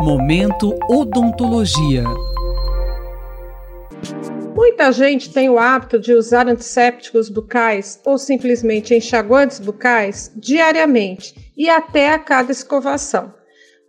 Momento Odontologia. Muita gente tem o hábito de usar antissépticos bucais ou simplesmente enxaguantes bucais diariamente e até a cada escovação.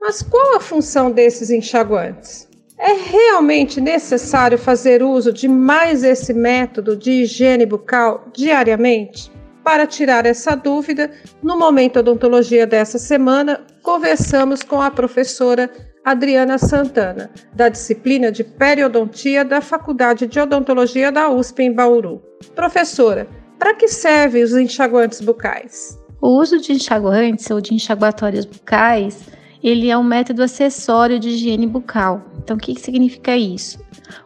Mas qual a função desses enxaguantes? É realmente necessário fazer uso de mais esse método de higiene bucal diariamente? Para tirar essa dúvida, no Momento Odontologia dessa semana, conversamos com a professora Adriana Santana, da disciplina de Periodontia da Faculdade de Odontologia da USP em Bauru. Professora, para que servem os enxaguantes bucais? O uso de enxaguantes ou de enxaguatórios bucais ele é um método acessório de higiene bucal. Então, o que, significa isso?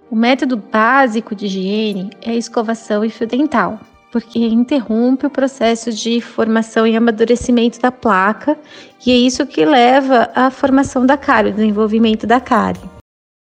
O método básico de higiene é a escovação e fio dental, porque interrompe o processo de formação e amadurecimento da placa, e é isso que leva à formação da cárie, o desenvolvimento da cárie.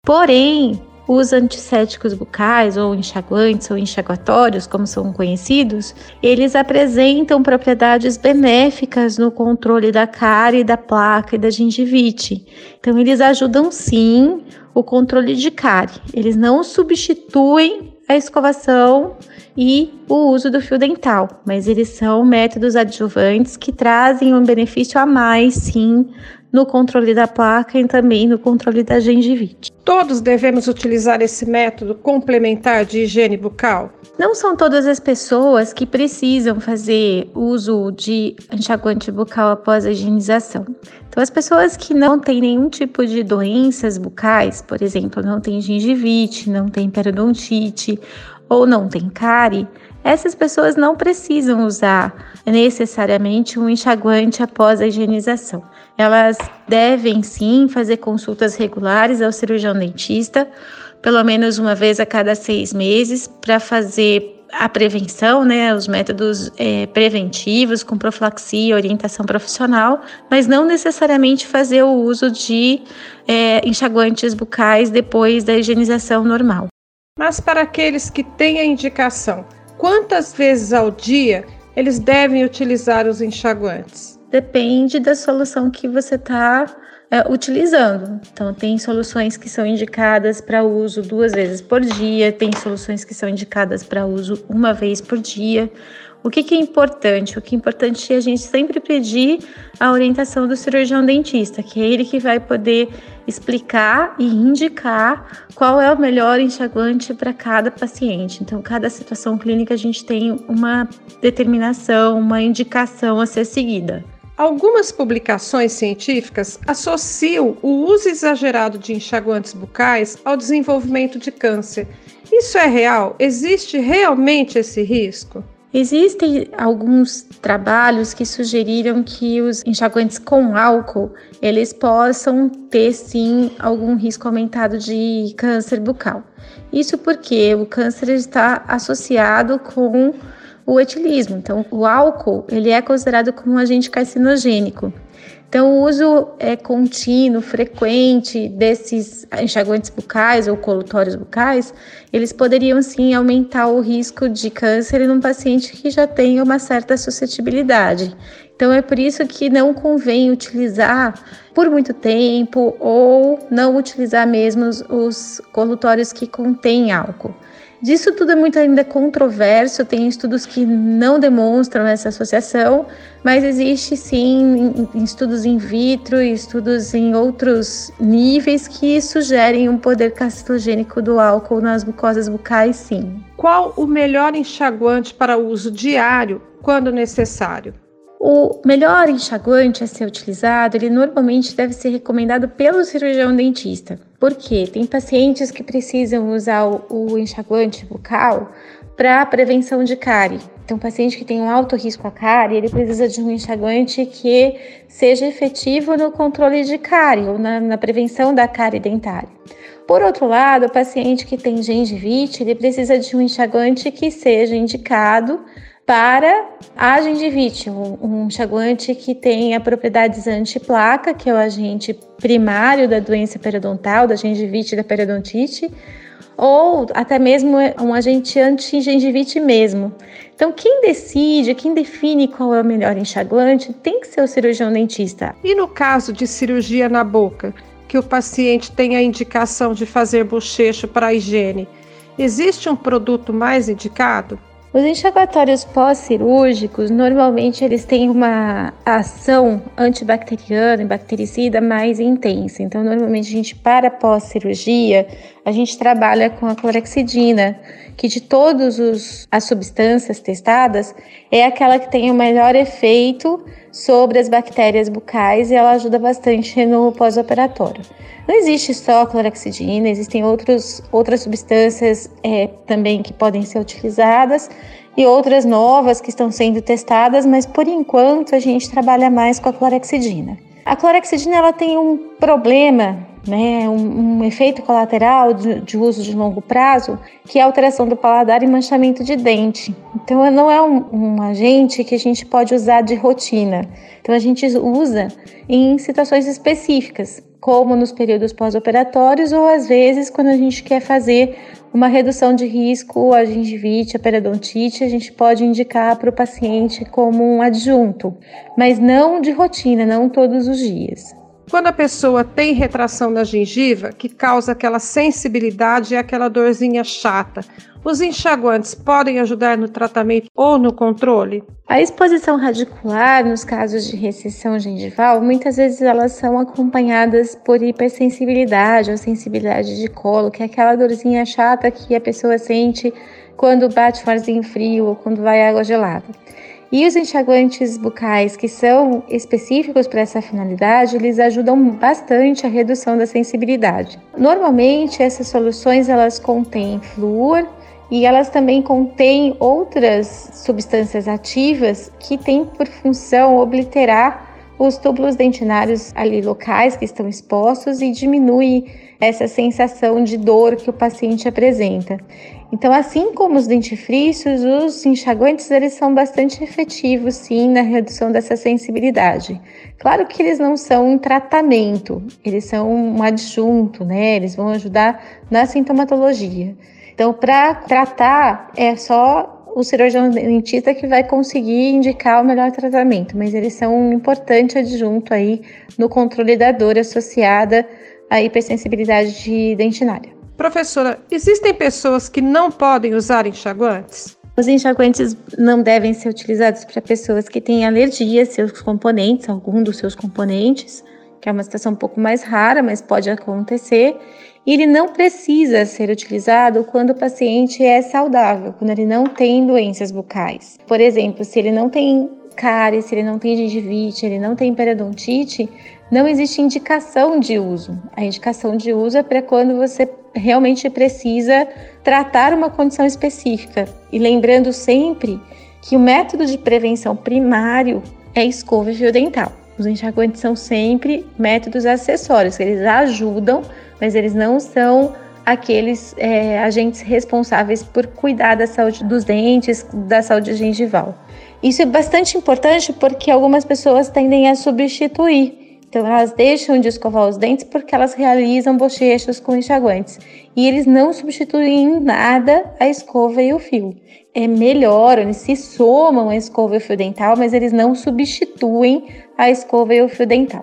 Porém, os antissépticos bucais, ou enxaguantes, ou enxaguatórios, como são conhecidos, eles apresentam propriedades benéficas no controle da cárie, da placa e da gengivite. Então, eles ajudam sim o controle de cárie. Eles não substituem a escovação e o uso do fio dental, mas eles são métodos adjuvantes que trazem um benefício a mais, sim, no controle da placa e também no controle da gengivite. Todos devemos utilizar esse método complementar de higiene bucal? Não são todas as pessoas que precisam fazer uso de enxaguante bucal após a higienização. Então, as pessoas que não têm nenhum tipo de doenças bucais, por exemplo, não têm gengivite, não têm periodontite ou não têm cárie, essas pessoas não precisam usar necessariamente um enxaguante após a higienização. Elas devem sim fazer consultas regulares ao cirurgião dentista, pelo menos uma vez a cada seis meses, para fazer a prevenção, né, os métodos é, preventivos com profilaxia, orientação profissional, mas não necessariamente fazer o uso de é, enxaguantes bucais depois da higienização normal. Mas para aqueles que têm a indicação, quantas vezes ao dia eles devem utilizar os enxaguantes? Depende da solução que você está é, utilizando. Então, tem soluções que são indicadas para uso duas vezes por dia, tem soluções que são indicadas para uso uma vez por dia. O que, que, é importante? O que é importante é a gente sempre pedir a orientação do cirurgião dentista, que é ele que vai poder explicar e indicar qual é o melhor enxaguante para cada paciente. Então, cada situação clínica a gente tem uma determinação, uma indicação a ser seguida. Algumas publicações científicas associam o uso exagerado de enxaguantes bucais ao desenvolvimento de câncer. Isso é real? Existe realmente esse risco? Existem alguns trabalhos que sugeriram que os enxaguantes com álcool eles possam ter sim algum risco aumentado de câncer bucal. Isso porque o câncer está associado com o etilismo. Então, o álcool ele é considerado como um agente carcinogênico. Então, o uso é contínuo, frequente desses enxaguantes bucais ou colutórios bucais, eles poderiam sim aumentar o risco de câncer em um paciente que já tenha uma certa suscetibilidade. Então, é por isso que não convém utilizar por muito tempo ou não utilizar mesmo os colutórios que contêm álcool. Disso tudo é muito ainda controverso, tem estudos que não demonstram essa associação, mas existe sim estudos in vitro e estudos em outros níveis que sugerem um poder carcinogênico do álcool nas mucosas bucais, sim. Qual o melhor enxaguante para uso diário quando necessário? O melhor enxaguante a ser utilizado, ele normalmente deve ser recomendado pelo cirurgião dentista. Porque tem pacientes que precisam usar o, o enxaguante bucal para prevenção de cárie. Então, paciente que tem um alto risco a cárie, ele precisa de um enxaguante que seja efetivo no controle de cárie ou na, na prevenção da cárie dentária. Por outro lado, o paciente que tem gengivite, ele precisa de um enxaguante que seja indicado para a gengivite, um, um enxaguante que tenha propriedades antiplaca, que é o agente primário da doença periodontal, da gengivite e da periodontite, ou até mesmo um agente anti-gengivite mesmo. Então, quem decide, quem define qual é o melhor enxaguante, tem que ser o cirurgião dentista. E no caso de cirurgia na boca, que o paciente tem a indicação de fazer bochecho para higiene, existe um produto mais indicado? Os enxaguatórios pós-cirúrgicos, normalmente eles têm uma ação antibacteriana e bactericida mais intensa. Então, normalmente a gente para pós-cirurgia, a gente trabalha com a clorexidina, que de todas as substâncias testadas, é aquela que tem o melhor efeito sobre as bactérias bucais e ela ajuda bastante no pós-operatório. Não existe só clorexidina, existem outros, outras substâncias é, também que podem ser utilizadas e outras novas que estão sendo testadas, mas por enquanto a gente trabalha mais com a clorexidina. A clorexidina ela tem um problema, né, um, um efeito colateral de, de, uso de longo prazo, que é alteração do paladar e manchamento de dente. Então, não é um, um agente que a gente pode usar de rotina. Então, a gente usa em situações específicas como nos períodos pós-operatórios ou às vezes quando a gente quer fazer uma redução de risco a gengivite, a periodontite, a gente pode indicar para o paciente como um adjunto, mas não de rotina, não todos os dias. Quando a pessoa tem retração da gengiva, que causa aquela sensibilidade e aquela dorzinha chata, os enxaguantes podem ajudar no tratamento ou no controle? A exposição radicular, nos casos de recessão gengival, muitas vezes elas são acompanhadas por hipersensibilidade ou sensibilidade de colo, que é aquela dorzinha chata que a pessoa sente quando bate farzinho frio ou quando vai água gelada. E os enxaguantes bucais que são específicos para essa finalidade, eles ajudam bastante a redução da sensibilidade. Normalmente essas soluções elas contêm flúor e elas também contêm outras substâncias ativas que têm por função obliterar os túbulos dentinários ali locais que estão expostos e diminui essa sensação de dor que o paciente apresenta. Então, assim como os dentifrícios, os enxaguantes eles são bastante efetivos, sim, na redução dessa sensibilidade. Claro que eles não são um tratamento, eles são um adjunto, né? Eles vão ajudar na sintomatologia. Então, para tratar, é só o cirurgião dentista que vai conseguir indicar o melhor tratamento, mas eles são um importante adjunto aí no controle da dor associada à hipersensibilidade dentinária. Professora, existem pessoas que não podem usar enxaguantes? Os enxaguantes não devem ser utilizados para pessoas que têm alergia a seus componentes, algum dos seus componentes, que é uma situação um pouco mais rara, mas pode acontecer. E ele não precisa ser utilizado quando o paciente é saudável, quando ele não tem doenças bucais. Por exemplo, se ele não tem cárie, se ele não tem gengivite, ele não tem periodontite, não existe indicação de uso. A indicação de uso é para quando você realmente precisa tratar uma condição específica. E lembrando sempre que o método de prevenção primário é escova e fio dental. Os enxaguantes são sempre métodos acessórios, eles ajudam, mas eles não são aqueles é, agentes responsáveis por cuidar da saúde dos dentes, da saúde gengival. Isso é bastante importante porque algumas pessoas tendem a substituir então, elas deixam de escovar os dentes porque elas realizam bochechos com enxaguantes. E eles não substituem em nada a escova e o fio. É melhor, eles se somam a escova e o fio dental, mas eles não substituem a escova e o fio dental.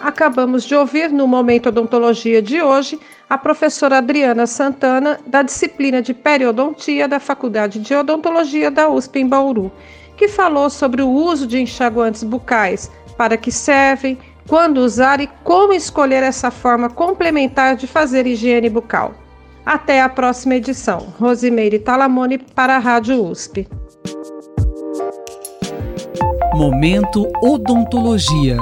Acabamos de ouvir no Momento Odontologia de hoje a professora Adriana Santana, da disciplina de Periodontia da Faculdade de Odontologia da USP em Bauru, que falou sobre o uso de enxaguantes bucais para que servem, quando usar e como escolher essa forma complementar de fazer higiene bucal. Até a próxima edição. Rosimeire Talamone para a Rádio USP. Momento Odontologia.